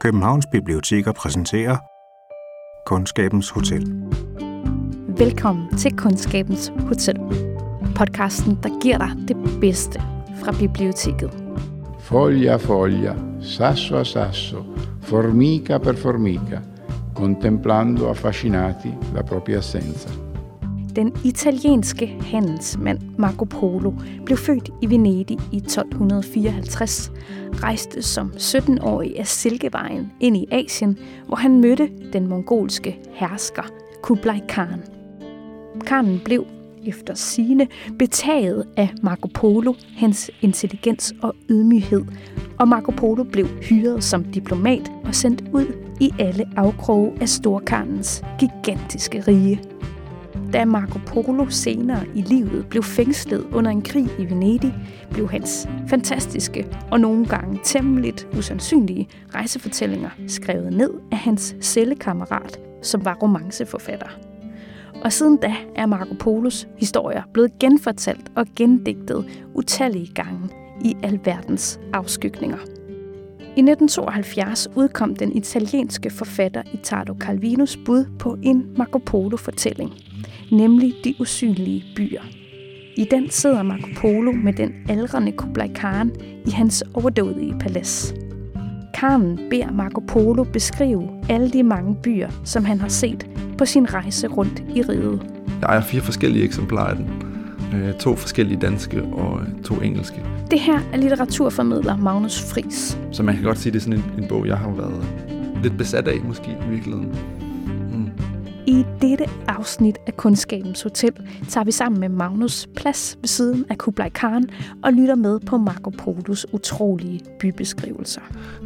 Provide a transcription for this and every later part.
Københavns Biblioteker præsenterer Kundskabens Hotel. Velkommen til Kundskabens Hotel. Podcasten, der giver dig det bedste fra biblioteket. Foglia a foglia, sasso a sasso, formica per formica, contemplando affascinati la propria assenza. Den italienske handelsmand Marco Polo blev født i Venedig i 1254, rejste som 17-årig af Silkevejen ind i Asien, hvor han mødte den mongolske hersker Kublai Khan. Khanen blev efter sine betaget af Marco Polo, hans intelligens og ydmyghed, og Marco Polo blev hyret som diplomat og sendt ud i alle afkroge af Storkarnens gigantiske rige. Da Marco Polo senere i livet blev fængslet under en krig i Venedig, blev hans fantastiske og nogle gange temmeligt usandsynlige rejsefortællinger skrevet ned af hans cellekammerat, som var romanceforfatter. Og siden da er Marco Polos historier blevet genfortalt og gendigtet utallige gange i alverdens afskygninger. I 1972 udkom den italienske forfatter Italo Calvinos bud på en Marco Polo-fortælling, nemlig De usynlige byer. I den sidder Marco Polo med den aldrende Kublai Khan i hans overdådige palads. Khan beder Marco Polo beskrive alle de mange byer, som han har set på sin rejse rundt i riget. Jeg ejer fire forskellige eksemplarer af den. Øh, to forskellige danske og to engelske. Det her er litteraturformidler Magnus Fris. Så man kan godt sige, at det er sådan en, en bog, jeg har været lidt besat af måske i virkeligheden. I dette afsnit af Kundskabens Hotel tager vi sammen med Magnus plads ved siden af Kublai Khan og lytter med på Marco Polos utrolige bybeskrivelser.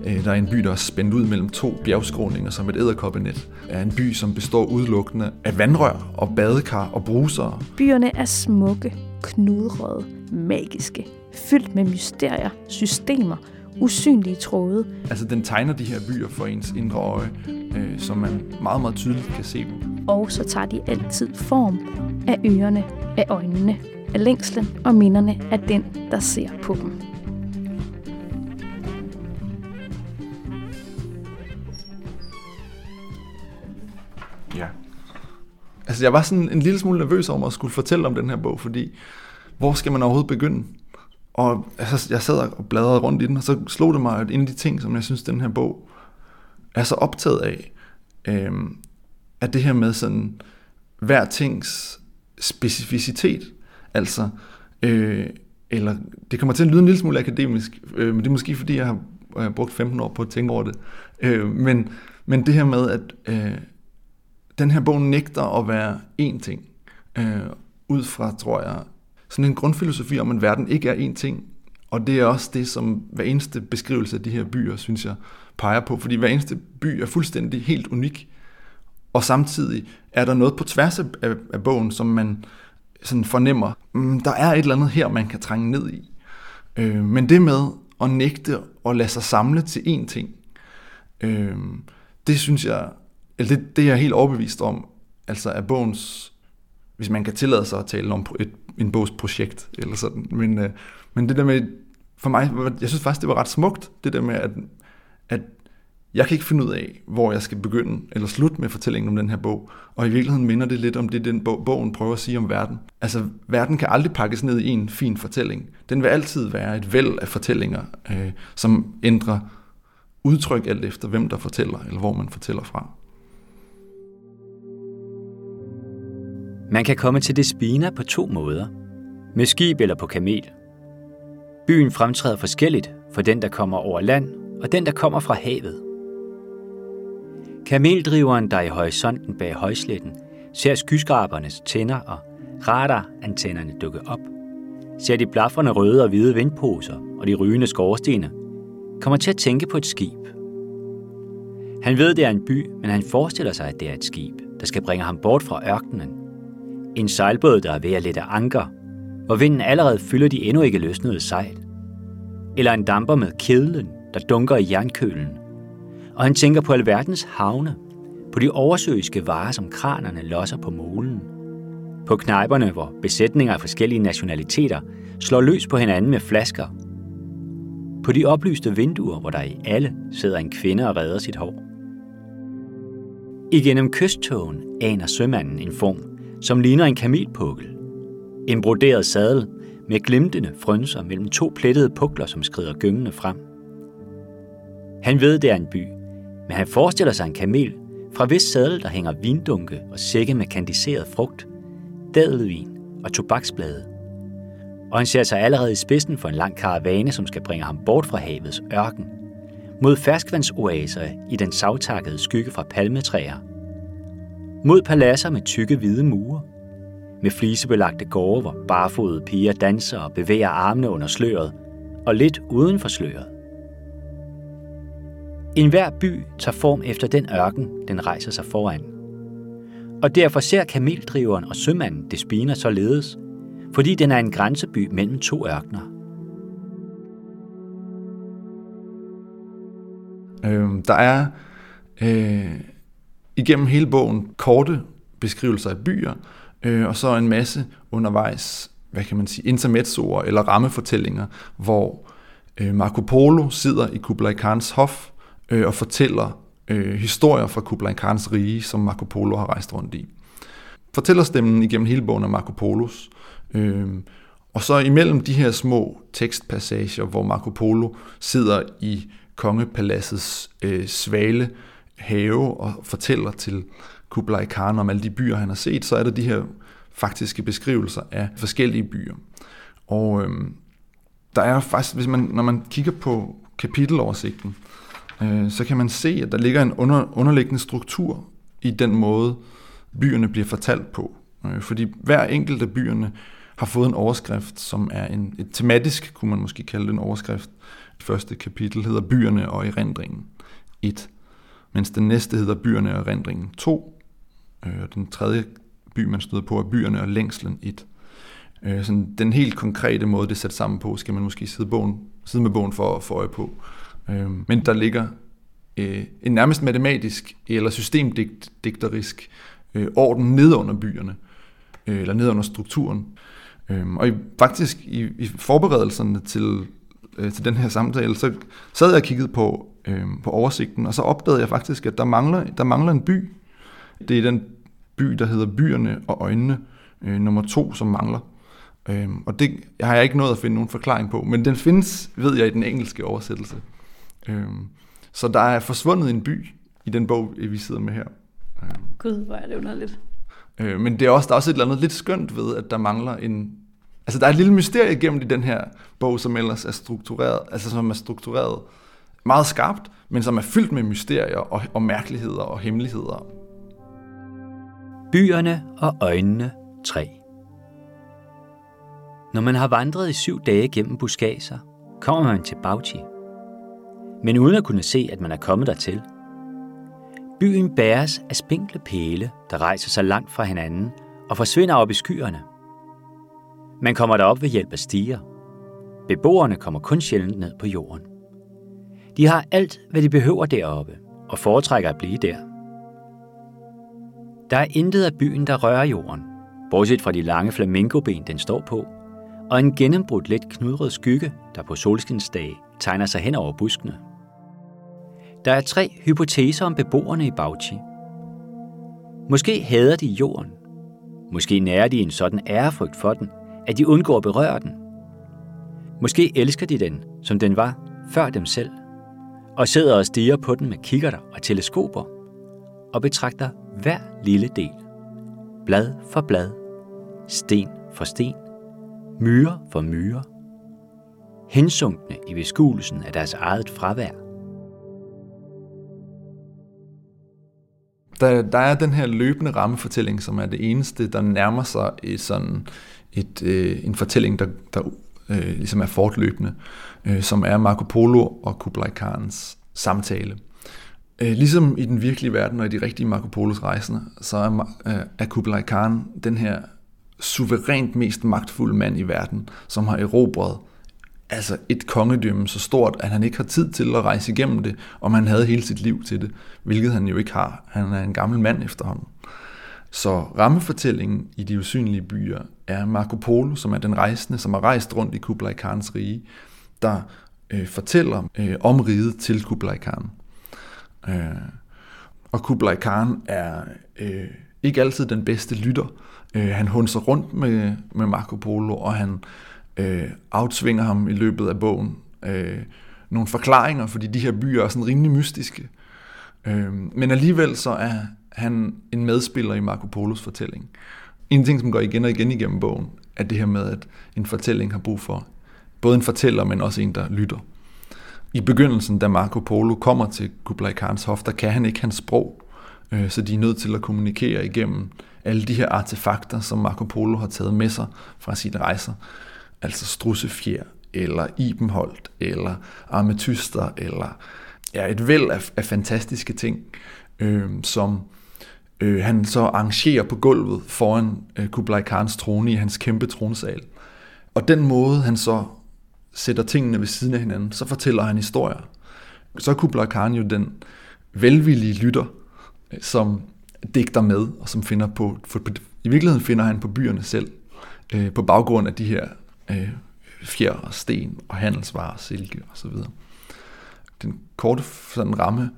Øh, der er en by, der er spændt ud mellem to bjergskråninger som et æderkoppenet. er en by, som består udelukkende af vandrør og badekar og brusere. Byerne er smukke, knudrøde, magiske, fyldt med mysterier, systemer usynlige tråde. Altså den tegner de her byer for ens indre øje, øh, så man meget, meget tydeligt kan se dem. Og så tager de altid form af ørerne, af øjnene, af længslen og minderne af den, der ser på dem. Ja. Altså jeg var sådan en lille smule nervøs om at skulle fortælle om den her bog, fordi hvor skal man overhovedet begynde? Og altså, jeg sad og bladrede rundt i den, og så slog det mig, at en af de ting, som jeg synes, den her bog er så optaget af, øh, er det her med sådan hver tings specificitet. Altså, øh, eller det kommer til at lyde en lille smule akademisk, øh, men det er måske fordi, jeg har, jeg har brugt 15 år på at tænke over det. Øh, men, men det her med, at øh, den her bog nægter at være én ting, øh, ud fra, tror jeg, sådan en grundfilosofi om, at verden ikke er én ting. Og det er også det, som hver eneste beskrivelse af de her byer, synes jeg, peger på. Fordi hver eneste by er fuldstændig helt unik. Og samtidig er der noget på tværs af, af bogen, som man sådan fornemmer, mm, der er et eller andet her, man kan trænge ned i. Øh, men det med at nægte at lade sig samle til én ting, øh, det synes jeg, eller det, det er jeg helt overbevist om, altså er bogens, hvis man kan tillade sig at tale om et en bogs projekt, eller sådan. Men, øh, men det der med, for mig, jeg synes faktisk, det var ret smukt, det der med, at, at jeg kan ikke finde ud af, hvor jeg skal begynde eller slutte med fortællingen om den her bog. Og i virkeligheden minder det lidt om det, den bog, bogen prøver at sige om verden. Altså, verden kan aldrig pakkes ned i en fin fortælling. Den vil altid være et væld af fortællinger, øh, som ændrer udtryk alt efter, hvem der fortæller, eller hvor man fortæller fra. Man kan komme til Despina på to måder. Med skib eller på kamel. Byen fremtræder forskelligt for den, der kommer over land, og den, der kommer fra havet. Kameldriveren, der i horisonten bag højsletten, ser skyskrabernes tænder og radarantennerne dukke op, ser de blafrende røde og hvide vindposer og de rygende skorstene, kommer til at tænke på et skib. Han ved, det er en by, men han forestiller sig, at det er et skib, der skal bringe ham bort fra ørkenen en sejlbåd, der er ved at lette anker, hvor vinden allerede fylder de endnu ikke løsnede sejl. Eller en damper med kedlen, der dunker i jernkølen. Og han tænker på alverdens havne, på de oversøiske varer, som kranerne losser på molen. På knejperne, hvor besætninger af forskellige nationaliteter slår løs på hinanden med flasker. På de oplyste vinduer, hvor der i alle sidder en kvinde og redder sit hår. Igennem kysttogen aner sømanden en form, som ligner en kamelpukkel. En broderet sadel med glimtende frønser mellem to plettede pukler, som skrider gyngende frem. Han ved, det er en by, men han forestiller sig en kamel, fra hvis sadel der hænger vindunke og sække med kandiseret frugt, dadelvin og tobaksblade. Og han ser sig allerede i spidsen for en lang karavane, som skal bringe ham bort fra havets ørken, mod ferskvandsoaser i den savtakkede skygge fra palmetræer, mod paladser med tykke hvide mure, med flisebelagte gårde, hvor barfodede piger danser og bevæger armene under sløret, og lidt uden for sløret. En hver by tager form efter den ørken, den rejser sig foran. Og derfor ser kameldriveren og sømanden det spiner således, fordi den er en grænseby mellem to ørkener. Øhm, der er øh, igennem hele bogen korte beskrivelser af byer, øh, og så en masse undervejs, hvad kan man sige, intermezzoer eller rammefortællinger, hvor øh, Marco Polo sidder i Kublai Khans hof øh, og fortæller øh, historier fra Kublai Khans rige, som Marco Polo har rejst rundt i. Fortællerstemmen igennem hele bogen er Marco Polos. Øh, og så imellem de her små tekstpassager, hvor Marco Polo sidder i kongepaladsets øh, svale have og fortæller til Kublai Khan om alle de byer, han har set, så er der de her faktiske beskrivelser af forskellige byer. Og øhm, der er faktisk, hvis man, når man kigger på kapiteloversigten, øh, så kan man se, at der ligger en under, underliggende struktur i den måde, byerne bliver fortalt på. Øh, fordi hver enkelt af byerne har fået en overskrift, som er en, et tematisk, kunne man måske kalde den en overskrift. Det første kapitel hedder Byerne og erindringen 1, mens den næste hedder Byerne og Rindringen 2, øh, og den tredje by, man støder på, er Byerne og længslen 1. Øh, sådan den helt konkrete måde, det er sat sammen på, skal man måske sidde, bogen, sidde med bogen for at få øje på. Øh, men der ligger øh, en nærmest matematisk eller systemdigterisk øh, orden ned under byerne, eller ned under strukturen. Og i, faktisk i, i forberedelserne til, til den her samtale, så sad jeg og kiggede på, øh, på oversigten, og så opdagede jeg faktisk, at der mangler, der mangler en by. Det er den by, der hedder Byerne og Øjnene, øh, nummer to, som mangler. Øh, og det har jeg ikke nået at finde nogen forklaring på, men den findes, ved jeg, i den engelske oversættelse. Øhm, så der er forsvundet en by i den bog, vi sidder med her. Øhm. Gud, hvor er det underligt. Øh, men det er også, der er også et eller andet lidt skønt ved, at der mangler en... Altså, der er et lille mysterie gennem i den her bog, som ellers er struktureret, altså som er struktureret meget skarpt, men som er fyldt med mysterier og, og mærkeligheder og hemmeligheder. Byerne og øjnene 3 Når man har vandret i syv dage gennem buskager, kommer man til Bauchi, men uden at kunne se, at man er kommet dertil. Byen bæres af spinkle pæle, der rejser sig langt fra hinanden og forsvinder op i skyerne. Man kommer derop ved hjælp af stiger. Beboerne kommer kun sjældent ned på jorden. De har alt, hvad de behøver deroppe, og foretrækker at blive der. Der er intet af byen, der rører jorden, bortset fra de lange flamingoben, den står på, og en gennembrudt let knudret skygge, der på solskinsdag tegner sig hen over buskene. Der er tre hypoteser om beboerne i Bauchi. Måske hader de jorden. Måske nærer de en sådan ærefrygt for den, at de undgår at berøre den. Måske elsker de den, som den var før dem selv, og sidder og stiger på den med kikkerter og teleskoper, og betragter hver lille del. Blad for blad, sten for sten, myre for myre, hensunkne i beskuelsen af deres eget fravær. der, der er den her løbende rammefortælling, som er det eneste, der nærmer sig i sådan et, øh, en fortælling, der, der øh, ligesom er fortløbende, øh, som er Marco Polo og Kublai Khans samtale. Øh, ligesom i den virkelige verden og i de rigtige Marco Polos rejsende, så er, øh, er Kublai Khan den her suverænt mest magtfulde mand i verden, som har erobret altså et kongedømme så stort, at han ikke har tid til at rejse igennem det, og han havde hele sit liv til det, hvilket han jo ikke har. Han er en gammel mand efterhånden. Så rammefortællingen i de usynlige byer er Marco Polo, som er den rejsende, som har rejst rundt i Kublai Khans rige, der øh, fortæller øh, om riget til Kublai Khan. Øh, og Kublai Khan er øh, ikke altid den bedste lytter. Øh, han hunser rundt med, med Marco Polo, og han øh, aftvinger ham i løbet af bogen øh, nogle forklaringer, fordi de her byer er sådan rimelig mystiske. Øh, men alligevel så er han en medspiller i Marco Polos fortælling. En ting, som går igen og igen igennem bogen, er det her med, at en fortælling har brug for både en fortæller, men også en, der lytter. I begyndelsen, da Marco Polo kommer til Kublai Khans hof, der kan han ikke hans sprog, øh, så de er nødt til at kommunikere igennem alle de her artefakter, som Marco Polo har taget med sig fra sine rejser. Altså strussefjer, eller ibenholt, eller ametyster, eller ja, et væld af, af fantastiske ting, øh, som øh, han så arrangerer på gulvet foran øh, Kublai Khans trone i hans kæmpe tronsal. Og den måde, han så sætter tingene ved siden af hinanden, så fortæller han historier. Så er Kublai Khan jo den velvillige lytter, øh, som digter med, og som finder på, for, i virkeligheden finder han på byerne selv, øh, på baggrund af de her øh, fjer og sten og handelsvarer, silke og så videre. Den korte sådan ramme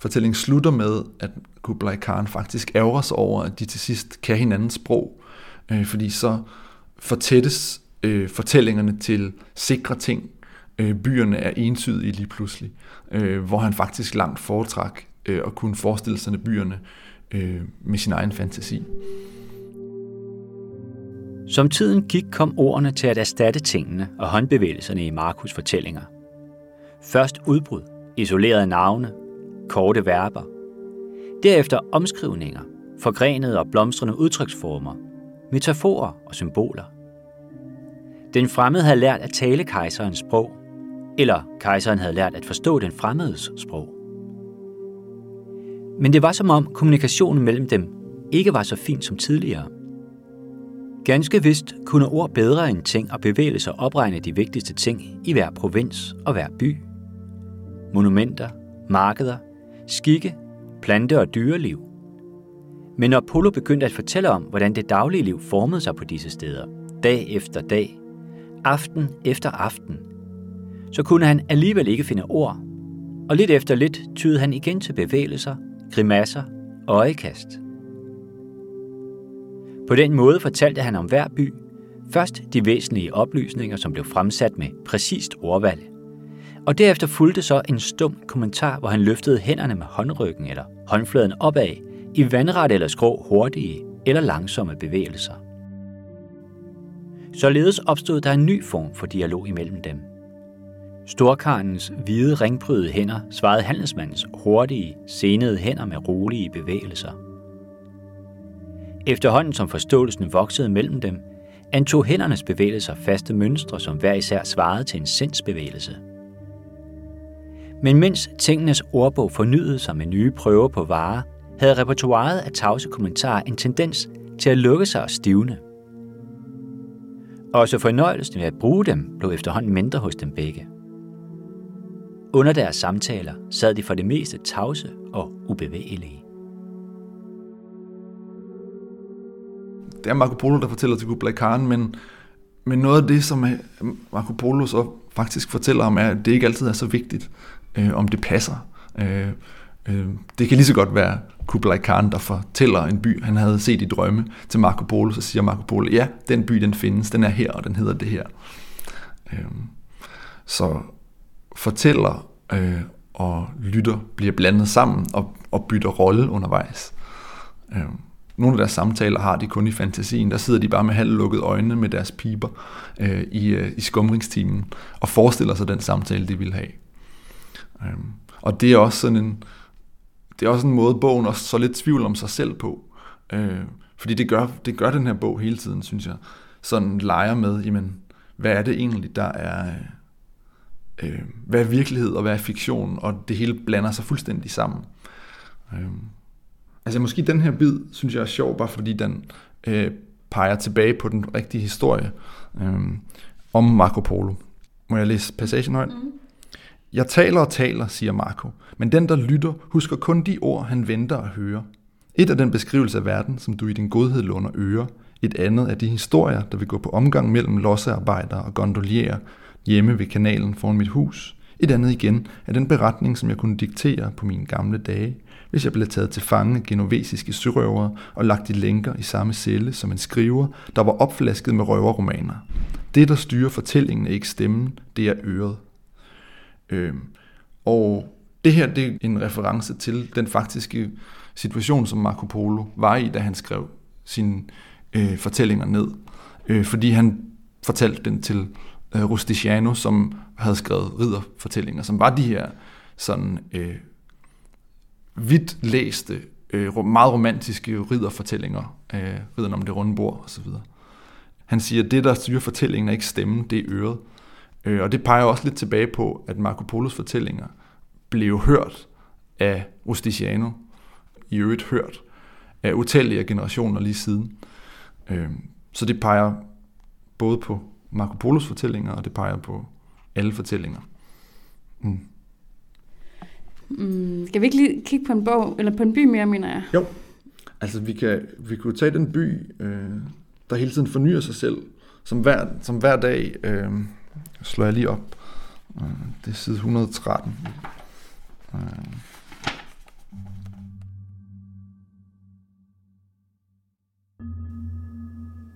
fortællingen slutter med, at Kublai Khan faktisk ærger sig over, at de til sidst kan hinandens sprog, øh, fordi så fortættes øh, fortællingerne til sikre ting. Øh, byerne er entydige lige pludselig, øh, hvor han faktisk langt foretræk øh, at kunne forestille sig byerne øh, med sin egen fantasi. Som tiden gik, kom ordene til at erstatte tingene og håndbevægelserne i Markus' fortællinger. Først udbrud, isolerede navne, korte verber. Derefter omskrivninger, forgrenede og blomstrende udtryksformer, metaforer og symboler – den fremmede havde lært at tale kejserens sprog, eller kejseren havde lært at forstå den fremmedes sprog. Men det var som om kommunikationen mellem dem ikke var så fin som tidligere. Ganske vist kunne ord bedre end ting og bevægelser opregne de vigtigste ting i hver provins og hver by. Monumenter, markeder, skikke, plante- og dyreliv. Men når Polo begyndte at fortælle om, hvordan det daglige liv formede sig på disse steder, dag efter dag, aften efter aften, så kunne han alligevel ikke finde ord, og lidt efter lidt tydede han igen til bevægelser, grimasser og øjekast. På den måde fortalte han om hver by, først de væsentlige oplysninger, som blev fremsat med præcist ordvalg, og derefter fulgte så en stum kommentar, hvor han løftede hænderne med håndryggen eller håndfladen opad i vandret eller skrå hurtige eller langsomme bevægelser. Således opstod der en ny form for dialog imellem dem. Storkarnens hvide ringprydede hænder svarede handelsmandens hurtige, senede hænder med rolige bevægelser. Efterhånden som forståelsen voksede mellem dem, antog hændernes bevægelser faste mønstre, som hver især svarede til en sindsbevægelse. Men mens tingenes ordbog fornyede sig med nye prøver på varer, havde repertoireet af tavse kommentarer en tendens til at lukke sig og stivne – også fornøjelsen ved at bruge dem blev efterhånden mindre hos dem begge. Under deres samtaler sad de for det meste tavse og ubevægelige. Det er Marco Polo, der fortæller til Kublai Khan, men, men noget af det, som øh, Marco Polo så faktisk fortæller om, er, at det ikke altid er så vigtigt, øh, om det passer. Øh, øh, det kan lige så godt være Kublai Khan, der fortæller en by, han havde set i drømme til Marco Polo, så siger Marco Polo, ja, den by, den findes, den er her, og den hedder det her. Øh, så fortæller øh, og lytter bliver blandet sammen og, og bytter rolle undervejs. Øh, nogle af deres samtaler har de kun i fantasien. Der sidder de bare med halvlukkede øjne med deres piber øh, i, øh, i skumringstimen og forestiller sig den samtale, de vil have. Øhm, og det er også sådan en, det er også en måde, bogen også så lidt tvivl om sig selv på. Øh, fordi det gør, det gør den her bog hele tiden, synes jeg. Sådan leger med, jamen, hvad er det egentlig, der er... Øh, hvad er virkelighed, og hvad er fiktion? Og det hele blander sig fuldstændig sammen. Øh, altså måske den her bid, synes jeg er sjov, bare fordi den øh, peger tilbage på den rigtige historie øh, om Marco Polo. Må jeg læse passagen højt? Mm. Jeg taler og taler, siger Marco, men den, der lytter, husker kun de ord, han venter at høre. Et er den beskrivelse af verden, som du i din godhed låner øre. Et andet er de historier, der vil gå på omgang mellem lossearbejdere og gondolierer, hjemme ved kanalen foran mit hus. Et andet igen er den beretning, som jeg kunne diktere på mine gamle dage, hvis jeg blev taget til fange af genovesiske sørøvere og lagt i lænker i samme celle som en skriver, der var opflasket med røverromaner. Det, der styrer fortællingen, er ikke stemmen, det er øret. Øh, og det her det er en reference til den faktiske situation, som Marco Polo var i, da han skrev sine øh, fortællinger ned. Øh, fordi han fortalte den til øh, Rusticiano, som havde skrevet ridderfortællinger, som var de her sådan øh, vidt læste, øh, meget romantiske ridderfortællinger, øh, ridderne om det runde bord osv. Han siger, at det, der styrer fortællingen, er ikke stemmen, det er øret. Øh, og det peger også lidt tilbage på, at Marco Polos fortællinger blev hørt af Rusticiano, i øvrigt hørt af utallige generationer lige siden. Øh, så det peger både på Marco Polos fortællinger, og det peger på alle fortællinger. Mm. Mm, skal vi ikke lige kigge på en bog, eller på en by mere, mener jeg? Jo. Altså, vi, kan, vi kunne tage den by, øh, der hele tiden fornyer sig selv, som hver, som hver dag, øh, slår jeg lige op, øh, det er side 113. Øh.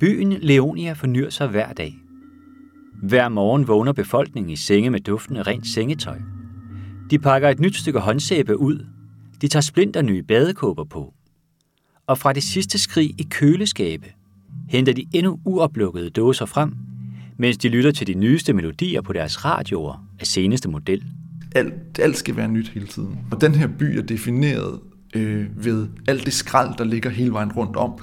Byen Leonia fornyer sig hver dag. Hver morgen vågner befolkningen i senge med duftende rent sengetøj. De pakker et nyt stykke håndsæbe ud. De tager splinter nye badekåber på. Og fra det sidste skrig i køleskabe henter de endnu uoplukkede dåser frem, mens de lytter til de nyeste melodier på deres radioer af seneste model. Alt, alt skal være nyt hele tiden. Og den her by er defineret øh, ved alt det skrald, der ligger hele vejen rundt om.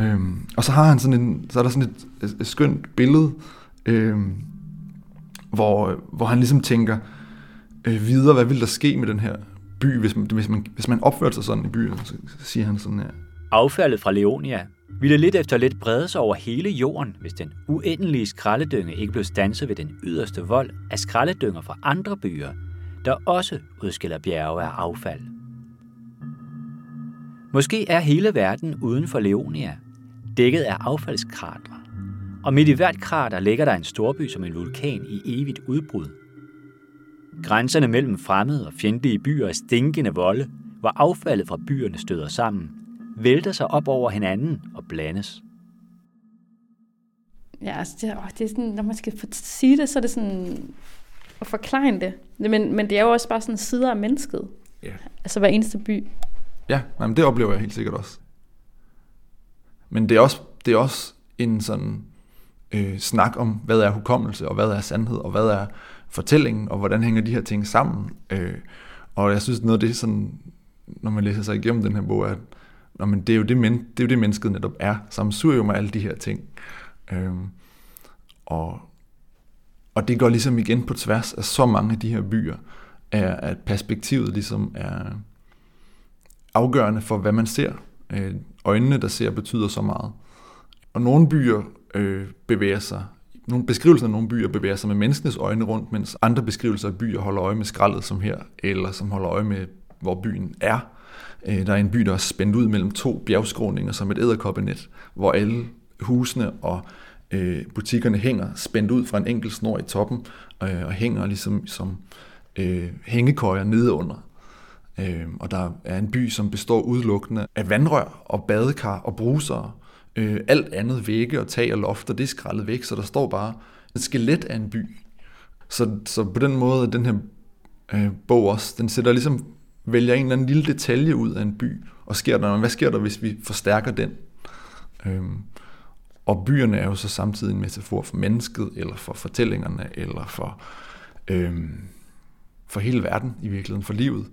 Øhm, og så har han sådan en, så er der sådan et, et, skønt billede, øhm, hvor, hvor han ligesom tænker øh, videre, hvad vil der ske med den her by, hvis man, hvis man, hvis man opfører sig sådan i byen, så siger han sådan her. Affaldet fra Leonia ville lidt efter lidt brede sig over hele jorden, hvis den uendelige skraldedynge ikke blev stanset ved den yderste vold af skraldedynger fra andre byer, der også udskiller bjerge af affald. Måske er hele verden uden for Leonia dækket af affaldskrater, og midt i hvert krater ligger der en storby som en vulkan i evigt udbrud. Grænserne mellem fremmede og fjendtlige byer er stinkende volde, hvor affaldet fra byerne støder sammen, vælter sig op over hinanden og blandes. Ja, altså det, åh, det er sådan, når man skal sige det, så er det sådan at forklare det. Men, men det er jo også bare sådan sider af mennesket. Ja. Altså hver eneste by. Ja, nej, men det oplever jeg helt sikkert også. Men det er også, det er også en sådan øh, snak om, hvad er hukommelse, og hvad er sandhed, og hvad er fortællingen, og hvordan hænger de her ting sammen. Øh, og jeg synes, noget af det, sådan, når man læser sig igennem den her bog, er, at Nå, men det, er jo det, men, det er jo det, mennesket netop er. Samsurium jo alle de her ting. Øhm, og, og det går ligesom igen på tværs af så mange af de her byer, er, at perspektivet ligesom er afgørende for, hvad man ser. Øh, øjnene, der ser, betyder så meget. Og nogle byer øh, bevæger sig, nogle beskrivelser af nogle byer bevæger sig med menneskenes øjne rundt, mens andre beskrivelser af byer holder øje med skraldet som her, eller som holder øje med, hvor byen er. Øh, der er en by, der er spændt ud mellem to bjergskråninger som et æderkoppenet, hvor alle husene og øh, butikkerne hænger spændt ud fra en enkelt snor i toppen, øh, og hænger ligesom som øh, hængekøjer nedeunder. Øh, og der er en by, som består udelukkende af vandrør og badekar og brusere. Øh, alt andet vægge og tag og lofter, det er skrællet væk, så der står bare et skelet af en by. Så, så på den måde er den her øh, bog også, den sætter ligesom, vælger en eller anden lille detalje ud af en by, og sker der, hvad sker der, hvis vi forstærker den? Øh, og byerne er jo så samtidig en metafor for mennesket, eller for fortællingerne, eller for, øh, for hele verden i virkeligheden, for livet.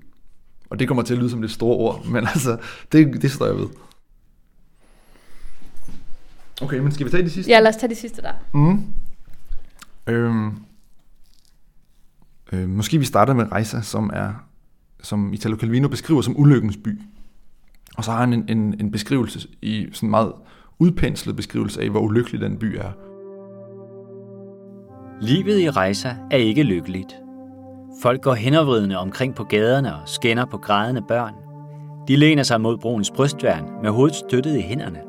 Og det kommer til at lyde som det store ord, men altså, det, det står jeg ved. Okay, men skal vi tage de sidste? Ja, lad os tage de sidste der. Mm. Øhm. Øh, måske vi starter med Rejsa, som er som Italo Calvino beskriver som ulykkens by. Og så har han en, en, en beskrivelse i sådan en meget udpenslet beskrivelse af, hvor ulykkelig den by er. Livet i Rejsa er ikke lykkeligt. Folk går henvridende omkring på gaderne og skænder på grædende børn. De læner sig mod broens brystværn med hovedet støttet i hænderne,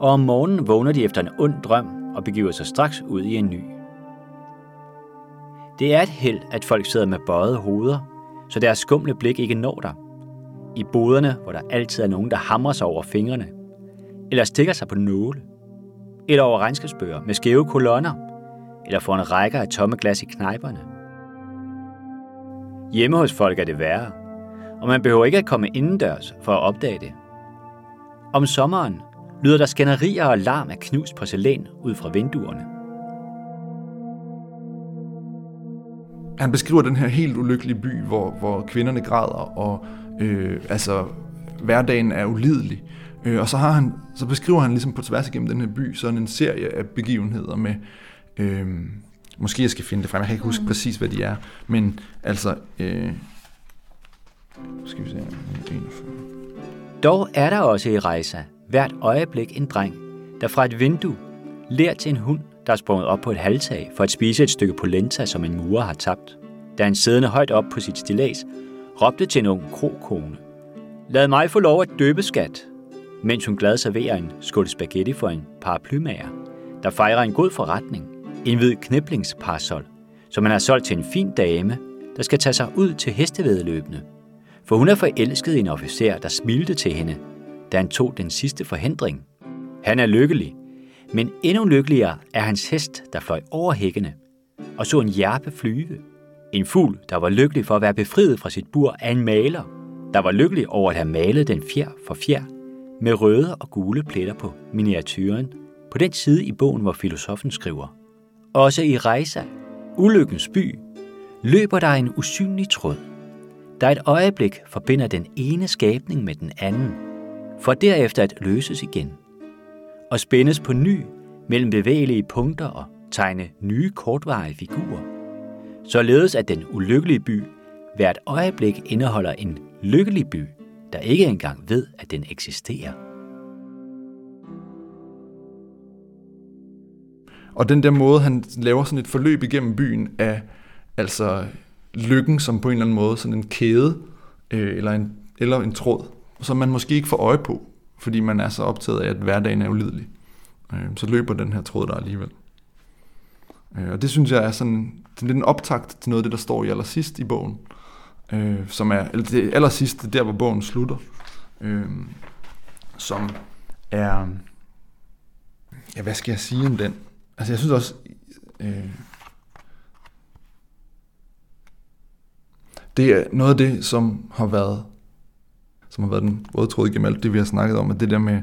og om morgenen vågner de efter en ond drøm og begiver sig straks ud i en ny. Det er et held, at folk sidder med bøjede hoveder, så deres skumle blik ikke når dig. I boderne, hvor der altid er nogen, der hamrer sig over fingrene, eller stikker sig på nåle, eller over regnskabsbøger med skæve kolonner, eller foran række af tomme glas i knejperne. Hjemme hos folk er det værre, og man behøver ikke at komme indendørs for at opdage det. Om sommeren lyder der skænderier og larm af knust porcelæn ud fra vinduerne. Han beskriver den her helt ulykkelige by, hvor, hvor kvinderne græder, og øh, altså hverdagen er ulidelig. Øh, og så, har han, så beskriver han ligesom på tværs igennem den her by sådan en serie af begivenheder med, øh, måske jeg skal finde det frem, jeg kan ikke huske præcis, hvad de er, men altså, øh, skal vi se, 41. Dog er der også i Rejsa hvert øjeblik en dreng, der fra et vindue lærer til en hund, der er sprunget op på et halvtag for at spise et stykke polenta, som en murer har tabt. Da han siddende højt op på sit stilas, råbte til en ung krokone. Lad mig få lov at døbe skat, mens hun glad serverer en skål spaghetti for en paraplymager, der fejrer en god forretning, en hvid kniblingsparasol, som han har solgt til en fin dame, der skal tage sig ud til hestevedløbende. For hun er forelsket i en officer, der smilte til hende, da han tog den sidste forhindring. Han er lykkelig, men endnu lykkeligere er hans hest, der fløj over hækkene og så en hjerpe flyve. En fugl, der var lykkelig for at være befriet fra sit bur af en maler, der var lykkelig over at have malet den fjer for fjer med røde og gule pletter på miniatyren på den side i bogen, hvor filosofen skriver. Også i Rejsa, ulykkens by, løber der en usynlig tråd, der et øjeblik forbinder den ene skabning med den anden, for derefter at løses igen og spændes på ny mellem bevægelige punkter og tegne nye kortvarige figurer. Således at den ulykkelige by hvert øjeblik indeholder en lykkelig by, der ikke engang ved, at den eksisterer. Og den der måde, han laver sådan et forløb igennem byen af altså lykken som på en eller anden måde sådan en kæde øh, eller, en, eller en tråd, som man måske ikke får øje på, fordi man er så optaget af, at hverdagen er ulidelig. Øh, så løber den her tråd der alligevel. Øh, og det synes jeg er sådan, det er en optakt til noget af det, der står i allersidst i bogen, øh, som er, eller det allersidste, der hvor bogen slutter, øh, som er, ja, hvad skal jeg sige om den? Altså jeg synes også, øh, det er noget af det, som har været som har været den røde tråd igennem alt det, vi har snakket om, at det der med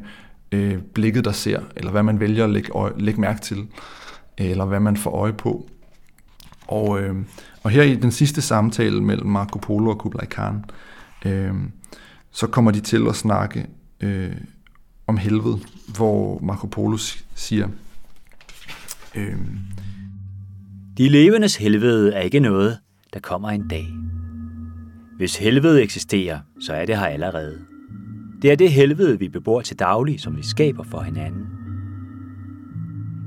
øh, blikket, der ser, eller hvad man vælger at lægge, øje, lægge mærke til, eller hvad man får øje på. Og, øh, og her i den sidste samtale mellem Marco Polo og Kublai Khan, øh, så kommer de til at snakke øh, om helvede, hvor Marco Polo siger, øh, De levendes helvede er ikke noget, der kommer en dag. Hvis helvede eksisterer, så er det her allerede. Det er det helvede, vi bebor til daglig, som vi skaber for hinanden.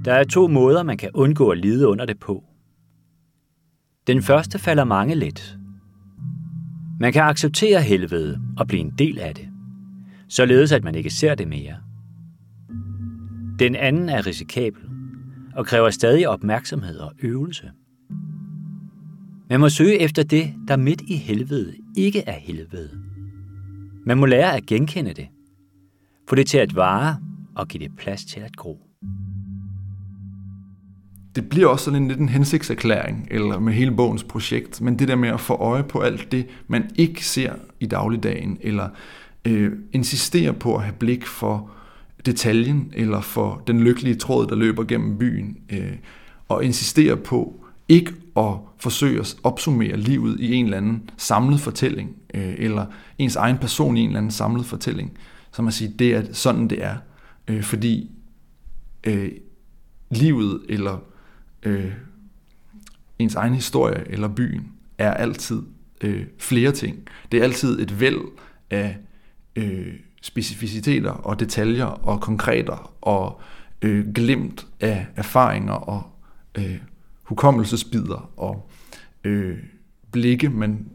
Der er to måder, man kan undgå at lide under det på. Den første falder mange let. Man kan acceptere helvede og blive en del af det, således at man ikke ser det mere. Den anden er risikabel og kræver stadig opmærksomhed og øvelse. Man må søge efter det, der midt i helvede ikke er helvede. Man må lære at genkende det, få det til at vare og give det plads til at gro. det bliver også sådan en lidt en hensigtserklæring, eller med hele bogens projekt, men det der med at få øje på alt det, man ikke ser i dagligdagen, eller øh, insistere på at have blik for detaljen, eller for den lykkelige tråd, der løber gennem byen, øh, og insistere på ikke at forsøge at opsummere livet i en eller anden samlet fortælling, øh, eller ens egen person i en eller anden samlet fortælling, som at sige, det er sådan det er, øh, fordi øh, livet eller øh, ens egen historie eller byen er altid øh, flere ting. Det er altid et væld af øh, specificiteter og detaljer og konkreter og øh, glimt af erfaringer og øh, hukommelsesbider og øh, blikke, man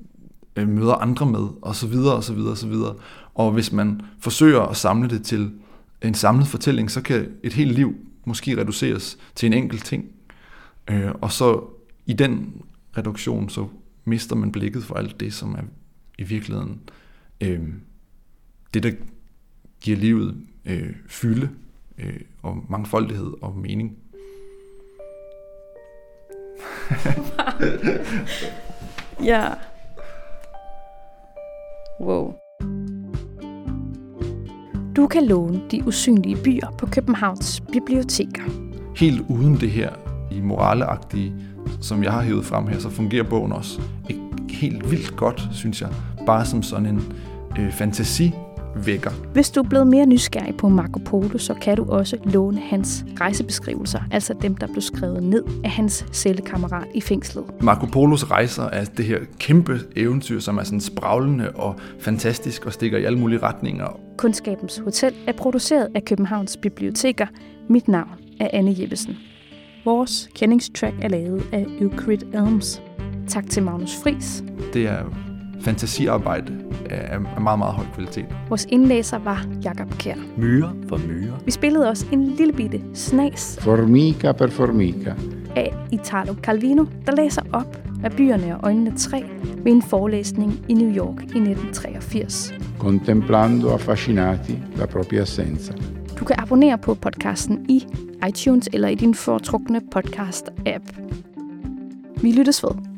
øh, møder andre med, og så videre, og så videre, og så videre. Og hvis man forsøger at samle det til en samlet fortælling, så kan et helt liv måske reduceres til en enkelt ting. Øh, og så i den reduktion, så mister man blikket for alt det, som er i virkeligheden øh, det, der giver livet øh, fylde øh, og mangfoldighed og mening. Ja. Wow. Du kan låne de usynlige byer på Københavns biblioteker. Helt uden det her i moraleagtige, som jeg har hævet frem her, så fungerer bogen også ikke helt vildt godt, synes jeg. Bare som sådan en øh, fantasi vækker. Hvis du er blevet mere nysgerrig på Marco Polo, så kan du også låne hans rejsebeskrivelser, altså dem, der blev skrevet ned af hans cellekammerat i fængslet. Marco Polos rejser er det her kæmpe eventyr, som er sådan spraglende og fantastisk og stikker i alle mulige retninger. Kundskabens Hotel er produceret af Københavns Biblioteker. Mit navn er Anne Jeppesen. Vores kendingstrack er lavet af Euclid Elms. Tak til Magnus Fris. Det er fantasiarbejde af af meget, meget høj kvalitet. Vores indlæser var Jakob Kjær. Myre for myre. Vi spillede også en lille bitte snas Formica per formica. af Italo Calvino, der læser op af Byerne og Øjnene 3 ved en forelæsning i New York i 1983. contemplando affascinati la propria assenza. Du kan abonnere på podcasten i iTunes eller i din foretrukne podcast-app. Vi lyttes ved.